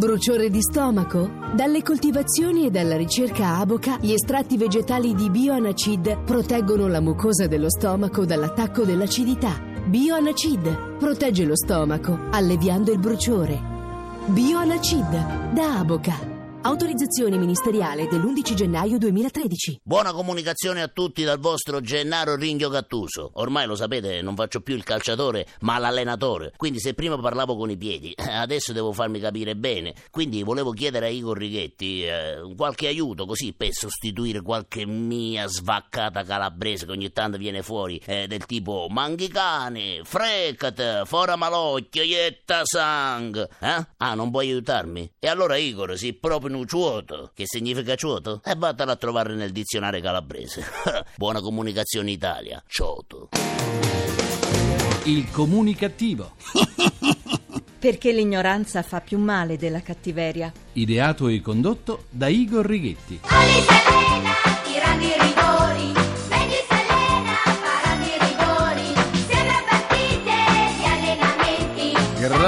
Bruciore di stomaco? Dalle coltivazioni e dalla ricerca Aboca, gli estratti vegetali di Bioanacid proteggono la mucosa dello stomaco dall'attacco dell'acidità. Bioanacid protegge lo stomaco, alleviando il bruciore. Bioanacid da Aboca. Autorizzazione ministeriale dell'11 gennaio 2013. Buona comunicazione a tutti dal vostro Gennaro Ringhio Gattuso. Ormai lo sapete, non faccio più il calciatore, ma l'allenatore. Quindi se prima parlavo con i piedi, adesso devo farmi capire bene. Quindi volevo chiedere a Igor Righetti eh, qualche aiuto così per sostituire qualche mia svaccata calabrese che ogni tanto viene fuori eh, del tipo manghicane, frecate, fora malocchio, ietta sang. Eh? Ah, non puoi aiutarmi? E allora Igor, si proprio ciuoto, che significa ciuoto? E vattene a trovare nel dizionario calabrese. Buona comunicazione Italia, cioto. Il comunicativo. Perché l'ignoranza fa più male della cattiveria. Ideato e condotto da Igor Righetti.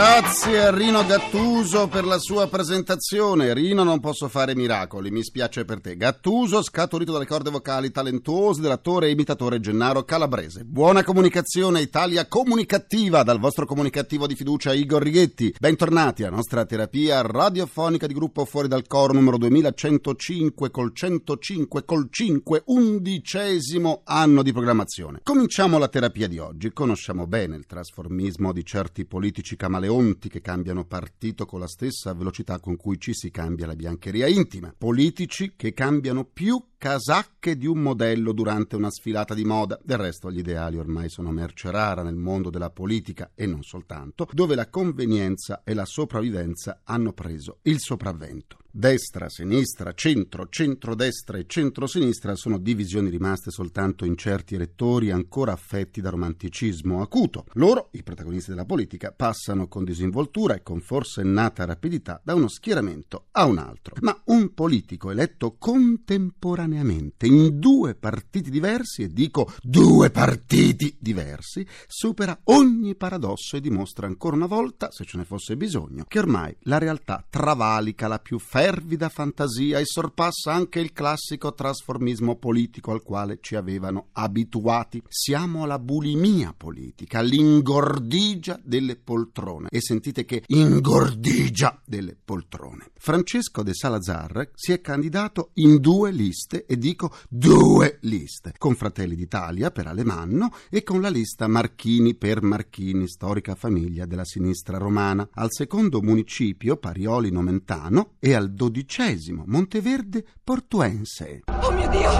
Grazie a Rino Gattuso per la sua presentazione. Rino, non posso fare miracoli, mi spiace per te. Gattuso, scaturito dalle corde vocali talentuose dell'attore e imitatore Gennaro Calabrese. Buona comunicazione Italia comunicativa dal vostro comunicativo di fiducia Igor Righetti. Bentornati alla nostra terapia radiofonica di gruppo Fuori dal Coro numero 2105 col 105 col 5, undicesimo anno di programmazione. Cominciamo la terapia di oggi. Conosciamo bene il trasformismo di certi politici camaleonti che cambiano partito con la stessa velocità con cui ci si cambia la biancheria intima. Politici che cambiano più casacche di un modello durante una sfilata di moda. Del resto gli ideali ormai sono merce rara nel mondo della politica e non soltanto, dove la convenienza e la sopravvivenza hanno preso il sopravvento. Destra, sinistra, centro, centrodestra e centrosinistra sono divisioni rimaste soltanto in certi elettori ancora affetti da romanticismo acuto. Loro, i protagonisti della politica, passano con disinvoltura e con forsennata rapidità da uno schieramento a un altro. Ma un politico eletto contemporaneamente in due partiti diversi, e dico due partiti diversi, supera ogni paradosso e dimostra ancora una volta, se ce ne fosse bisogno, che ormai la realtà travalica la più fervida fantasia e sorpassa anche il classico trasformismo politico al quale ci avevano abituati. Siamo alla bulimia politica, all'ingordigia delle poltrone. E sentite che ingordigia delle poltrone. Francesco de Salazar si è candidato in due liste, e dico due liste, con Fratelli d'Italia per Alemanno e con la lista Marchini per Marchini, storica famiglia della sinistra romana. Al secondo municipio, Parioli Nomentano, e al dodicesimo Monteverde Portuense. Oh mio Dio!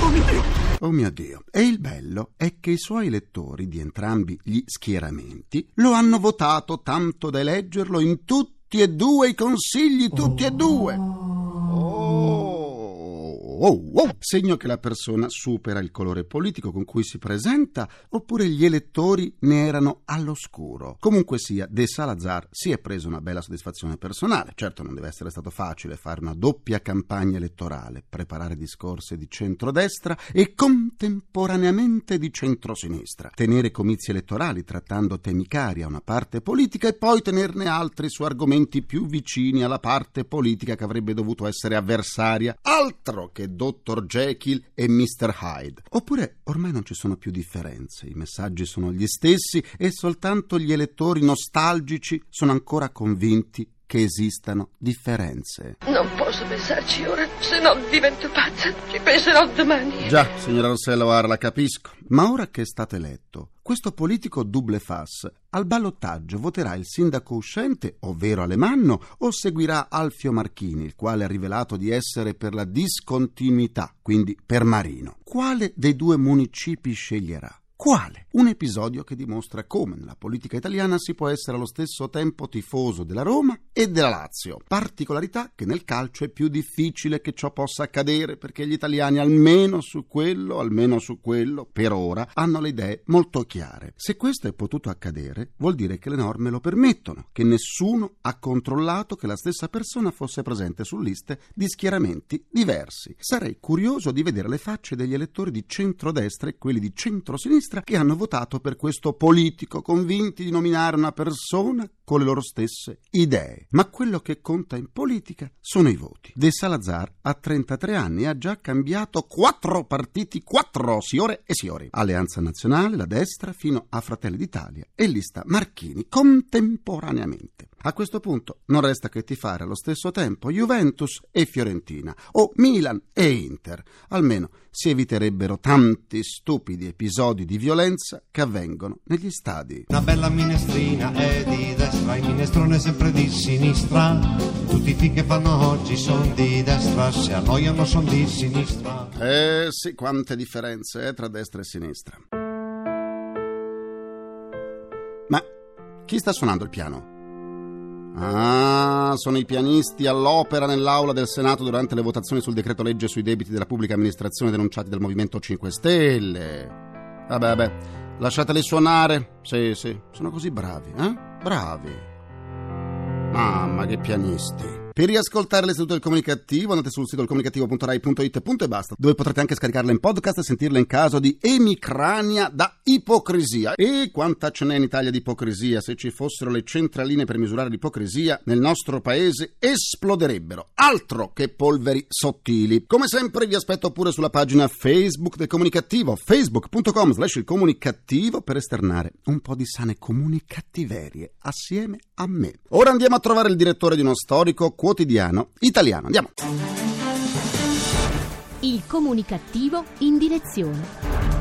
Oh mio Dio! Oh mio Dio. E il bello è che i suoi elettori di entrambi gli schieramenti lo hanno votato tanto da eleggerlo in tutti e due i consigli, tutti e due. Oh, oh, segno che la persona supera il colore politico con cui si presenta oppure gli elettori ne erano all'oscuro. Comunque sia, De Salazar si è preso una bella soddisfazione personale. Certo non deve essere stato facile fare una doppia campagna elettorale, preparare discorsi di centrodestra e contemporaneamente di centrosinistra, tenere comizi elettorali trattando temi cari a una parte politica e poi tenerne altri su argomenti più vicini alla parte politica che avrebbe dovuto essere avversaria. Altro che Dr. Jekyll e Mr. Hyde. Oppure ormai non ci sono più differenze, i messaggi sono gli stessi e soltanto gli elettori nostalgici sono ancora convinti che esistano differenze. Non posso pensarci ora, se no divento pazza. Ci penserò domani. Già, signora Rossella O'Hara, la capisco. Ma ora che è stato eletto, questo politico double fas al ballottaggio voterà il sindaco uscente, ovvero Alemanno, o seguirà Alfio Marchini, il quale ha rivelato di essere per la discontinuità, quindi per Marino. Quale dei due municipi sceglierà? Quale? Un episodio che dimostra come nella politica italiana si può essere allo stesso tempo tifoso della Roma e della Lazio. Particolarità che nel calcio è più difficile che ciò possa accadere perché gli italiani almeno su quello, almeno su quello, per ora, hanno le idee molto chiare. Se questo è potuto accadere, vuol dire che le norme lo permettono, che nessuno ha controllato che la stessa persona fosse presente su liste di schieramenti diversi. Sarei curioso di vedere le facce degli elettori di centrodestra e quelli di centrosinistra sinistra che hanno votato per questo politico, convinti di nominare una persona con le loro stesse idee. Ma quello che conta in politica sono i voti. De Salazar a 33 anni ha già cambiato quattro partiti, quattro signore e signori. Alleanza Nazionale, la destra, fino a Fratelli d'Italia e lista Marchini contemporaneamente. A questo punto non resta che tifare allo stesso tempo Juventus e Fiorentina o Milan e Inter. Almeno si eviterebbero tanti stupidi episodi di violenza che avvengono negli stadi. Una bella minestrina è di destra, il minestrone è sempre di sinistra. Tutti i film che fanno oggi sono di destra, se annoiano sono di sinistra. Eh sì, quante differenze eh, tra destra e sinistra. Ma chi sta suonando il piano? Ah, sono i pianisti all'opera nell'aula del Senato durante le votazioni sul decreto legge sui debiti della pubblica amministrazione denunciati dal Movimento 5 Stelle. Vabbè, vabbè, lasciateli suonare. Sì, sì, sono così bravi, eh? Bravi. Mamma, che pianisti. Per riascoltare l'istituto del comunicativo andate sul sito comunicativo.rai.it e basta, dove potrete anche scaricarla in podcast e sentirla in caso di emicrania da ipocrisia. E quanta ce n'è in Italia di ipocrisia? Se ci fossero le centraline per misurare l'ipocrisia, nel nostro paese esploderebbero. Altro che polveri sottili. Come sempre vi aspetto pure sulla pagina Facebook del comunicativo, facebook.com slash il comunicativo per esternare un po' di sane comunicattiverie assieme a me. Ora andiamo a trovare il direttore di uno storico quotidiano italiano. Andiamo. Il comunicativo in direzione.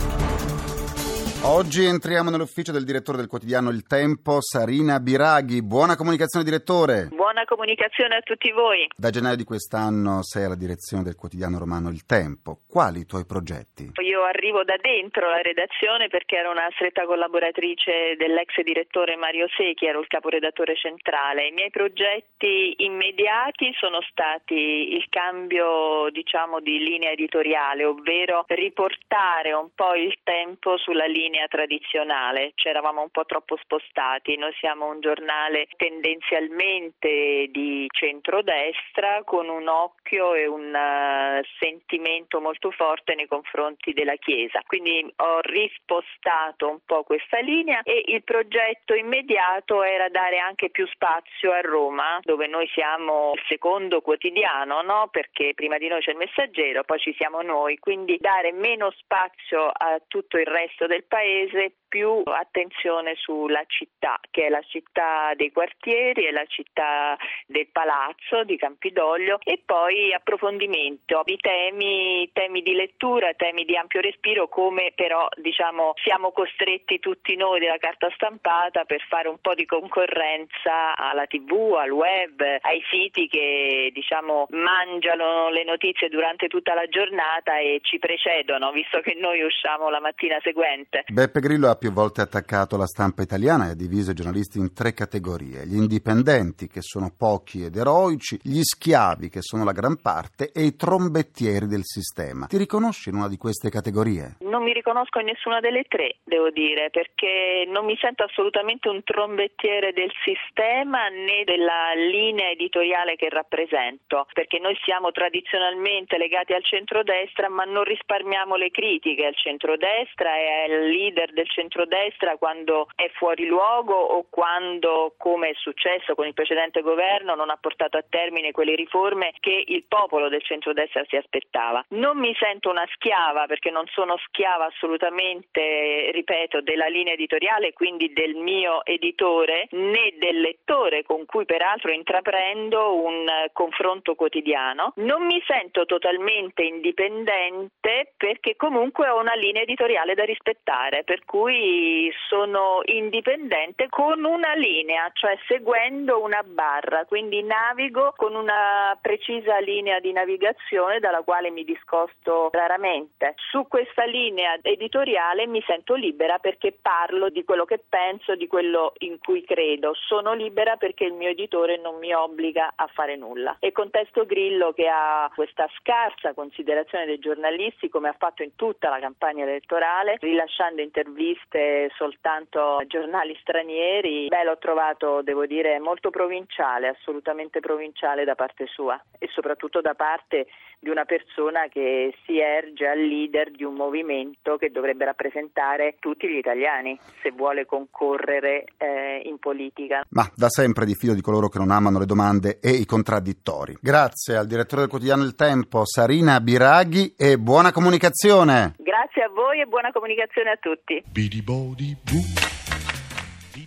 Oggi entriamo nell'ufficio del direttore del quotidiano Il Tempo, Sarina Biraghi. Buona comunicazione, direttore. Buona comunicazione a tutti voi. Da gennaio di quest'anno sei alla direzione del quotidiano romano Il Tempo. Quali i tuoi progetti? Io arrivo da dentro la redazione perché ero una stretta collaboratrice dell'ex direttore Mario Secchi, ero il caporedattore centrale. I miei progetti immediati sono stati il cambio, diciamo, di linea editoriale, ovvero riportare un po' il tempo sulla linea tradizionale. Ci eravamo un po' troppo spostati. Noi siamo un giornale tendenzialmente di centrodestra con un occhio e un uh, sentimento molto forte nei confronti della Chiesa. Quindi ho rispostato un po' questa linea e il progetto immediato era dare anche più spazio a Roma, dove noi siamo il secondo quotidiano, no? Perché prima di noi c'è il messaggero, poi ci siamo noi, quindi dare meno spazio a tutto il resto del paese più attenzione sulla città, che è la città dei quartieri, è la città del palazzo di Campidoglio e poi approfondimento. Di temi, temi di lettura, temi di ampio respiro, come però diciamo siamo costretti tutti noi della carta stampata per fare un po' di concorrenza alla TV, al web, ai siti che diciamo mangiano le notizie durante tutta la giornata e ci precedono, visto che noi usciamo la mattina seguente. Beppe Grillo ha più volte attaccato la stampa italiana e ha diviso i giornalisti in tre categorie: gli indipendenti, che sono pochi ed eroici, gli schiavi, che sono la gran parte, e i trombettieri del sistema. Ti riconosci in una di queste categorie? Non mi riconosco in nessuna delle tre, devo dire, perché non mi sento assolutamente un trombettiere del sistema né della linea editoriale che rappresento, perché noi siamo tradizionalmente legati al centrodestra, ma non risparmiamo le critiche al centrodestra e al leader del centrodestra quando è fuori luogo o quando, come è successo con il precedente governo, non ha portato a termine quelle riforme che il popolo del centrodestra si aspettava. Non mi sento una schiava perché non sono schiava assolutamente, ripeto, della linea editoriale, quindi del mio editore, né del lettore con cui peraltro intraprendo un confronto quotidiano. Non mi sento totalmente indipendente perché comunque ho una linea editoriale da rispettare, per cui sono indipendente con una linea, cioè seguendo una barra, quindi navigo con una precisa linea di navigazione dalla quale mi discosto raramente. Su questa linea editoriale mi sento libera perché parlo di quello che penso, di quello in cui credo. Sono libera perché il mio editore non mi obbliga a fare nulla. E contesto Grillo che ha questa scarsa considerazione dei giornalisti come ha fatto in tutta la campagna elettorale, rilasciando interviste soltanto a giornali stranieri, beh, l'ho trovato, devo dire, molto provinciale, assolutamente provinciale da parte sua e soprattutto da parte di una persona che si erge al leader di un movimento che dovrebbe rappresentare tutti gli italiani se vuole concorrere eh, in politica. Ma da sempre diffido di coloro che non amano le domande e i contraddittori. Grazie al direttore del quotidiano Il Tempo, Sarina Biraghi e buona comunicazione. Grazie a voi e buona comunicazione a tutti.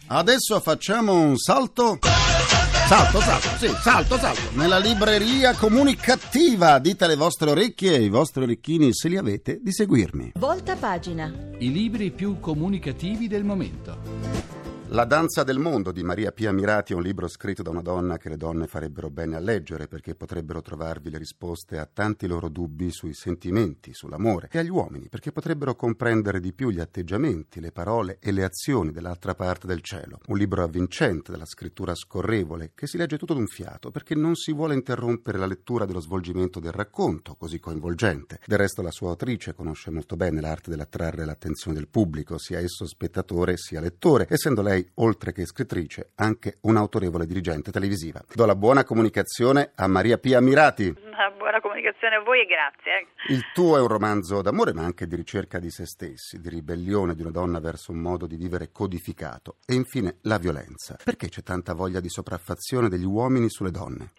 Adesso facciamo un salto. Salto, salto, sì, salto, salto. Nella libreria comunicativa. Dite alle vostre orecchie e ai vostri orecchini, se li avete, di seguirmi. Volta pagina. I libri più comunicativi del momento. La danza del mondo di Maria Pia Mirati è un libro scritto da una donna che le donne farebbero bene a leggere perché potrebbero trovarvi le risposte a tanti loro dubbi sui sentimenti, sull'amore e agli uomini perché potrebbero comprendere di più gli atteggiamenti, le parole e le azioni dell'altra parte del cielo. Un libro avvincente dalla scrittura scorrevole che si legge tutto d'un fiato perché non si vuole interrompere la lettura dello svolgimento del racconto così coinvolgente. Del resto la sua autrice conosce molto bene l'arte dell'attrarre l'attenzione del pubblico, sia esso spettatore sia lettore, essendo lei oltre che scrittrice, anche un'autorevole dirigente televisiva. Do la buona comunicazione a Maria Pia Mirati. Una buona comunicazione a voi e grazie. Il tuo è un romanzo d'amore, ma anche di ricerca di se stessi, di ribellione di una donna verso un modo di vivere codificato. E infine la violenza. Perché c'è tanta voglia di sopraffazione degli uomini sulle donne?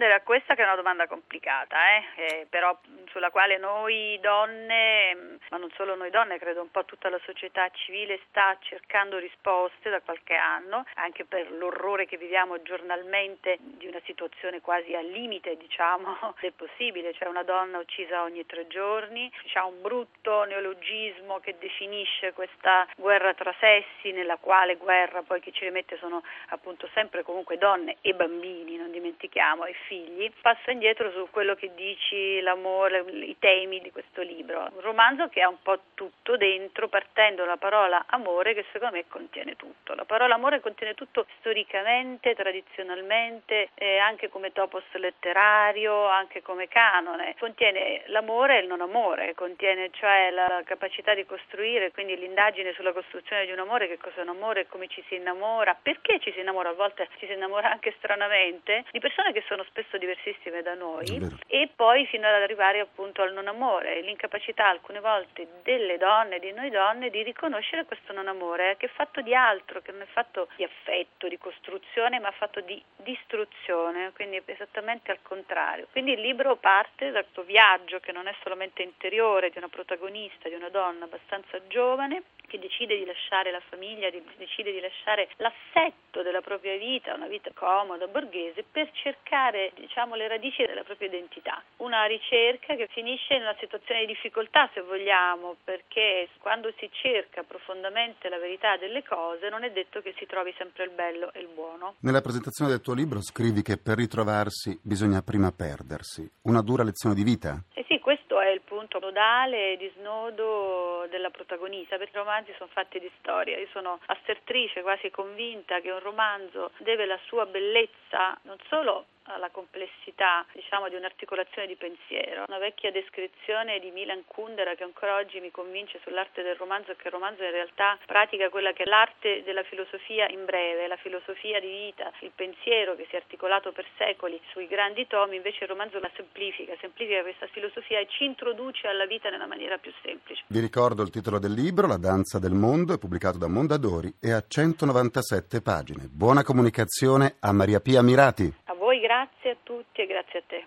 Rispondere a questa, che è una domanda complicata, eh? Eh, però sulla quale noi donne, ma non solo noi donne, credo un po' tutta la società civile sta cercando risposte da qualche anno, anche per l'orrore che viviamo giornalmente di una situazione quasi al limite, diciamo, del possibile, cioè una donna uccisa ogni tre giorni, c'è un brutto neologismo che definisce questa guerra tra sessi, nella quale guerra poi chi ci rimette sono appunto sempre comunque donne e bambini, dimentichiamo, e figli. Passo indietro su quello che dici, l'amore, i temi di questo libro. Un romanzo che ha un po' tutto dentro, partendo dalla parola amore che secondo me contiene tutto. La parola amore contiene tutto storicamente, tradizionalmente, eh, anche come topos letterario, anche come canone. Contiene l'amore e il non amore, contiene cioè la capacità di costruire, quindi l'indagine sulla costruzione di un amore, che cos'è un amore, come ci si innamora, perché ci si innamora, a volte ci si innamora anche stranamente, di persone che sono spesso diversissime da noi e poi fino ad arrivare appunto al non amore, l'incapacità alcune volte delle donne, di noi donne, di riconoscere questo non amore che è fatto di altro, che non è fatto di affetto, di costruzione, ma fatto di distruzione, quindi esattamente al contrario. Quindi il libro parte da questo viaggio che non è solamente interiore di una protagonista, di una donna abbastanza giovane, che decide di lasciare la famiglia, decide di lasciare l'assetto della propria vita, una vita comoda, borghese, per cercare diciamo, le radici della propria identità. Una ricerca che finisce in una situazione di difficoltà, se vogliamo, perché quando si cerca profondamente la verità delle cose non è detto che si trovi sempre il bello e il buono. Nella presentazione del tuo libro scrivi che per ritrovarsi bisogna prima perdersi. Una dura lezione di vita? Eh sì, questo è il punto nodale di snodo della protagonista, perché i romanzi sono fatti di storia. Io sono assertrice, quasi convinta che un romanzo deve la sua bellezza non solo alla complessità diciamo, di un'articolazione di pensiero. Una vecchia descrizione di Milan Kundera che ancora oggi mi convince sull'arte del romanzo che il romanzo in realtà pratica quella che è l'arte della filosofia in breve, la filosofia di vita, il pensiero che si è articolato per secoli sui grandi tomi, invece il romanzo la semplifica, semplifica questa filosofia e ci introduce alla vita nella maniera più semplice. Vi ricordo il titolo del libro, La danza del mondo, è pubblicato da Mondadori e ha 197 pagine. Buona comunicazione a Maria Pia Mirati. A voi grazie a tutti e grazie a te.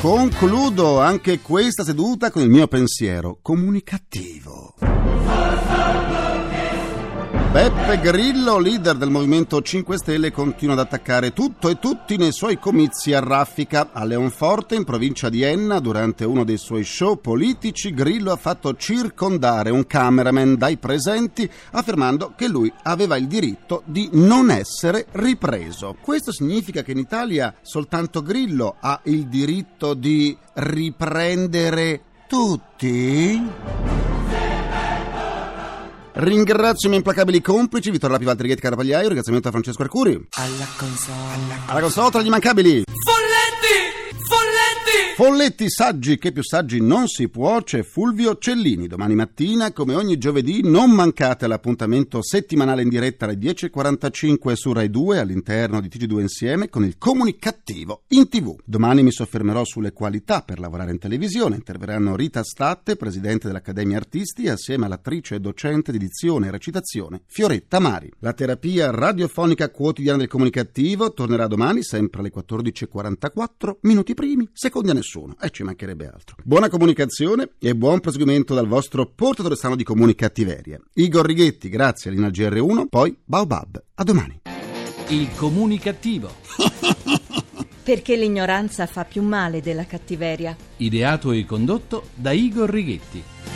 Concludo anche questa seduta con il mio pensiero comunicativo. Beppe Grillo, leader del Movimento 5 Stelle, continua ad attaccare tutto e tutti nei suoi comizi a raffica. A Leonforte, in provincia di Enna, durante uno dei suoi show politici, Grillo ha fatto circondare un cameraman dai presenti, affermando che lui aveva il diritto di non essere ripreso. Questo significa che in Italia soltanto Grillo ha il diritto di riprendere tutti? Ringrazio i miei implacabili complici, Vittorio Lapi, Valtteri Ghetti, Carapagliaio, ringraziamento a Francesco Arcuri. Alla console. Alla console tra gli immancabili. Folletti! Saggi, che più saggi non si può, c'è Fulvio Cellini. Domani mattina, come ogni giovedì, non mancate l'appuntamento settimanale in diretta alle 10.45 su Rai 2 all'interno di TG2 Insieme con il comunicativo in tv. Domani mi soffermerò sulle qualità per lavorare in televisione. Interverranno Rita Statte, presidente dell'Accademia Artisti, assieme all'attrice e docente di dizione e recitazione Fioretta Mari. La terapia radiofonica quotidiana del comunicativo tornerà domani, sempre alle 14.44, minuti primi, secondi a nessuno nessuno e ci mancherebbe altro. Buona comunicazione e buon proseguimento dal vostro portatore sano di comunicattiveria. Igor Righetti, grazie all'Ina GR1, poi Baobab. A domani. Il comunicativo. Perché l'ignoranza fa più male della cattiveria. Ideato e condotto da Igor Righetti.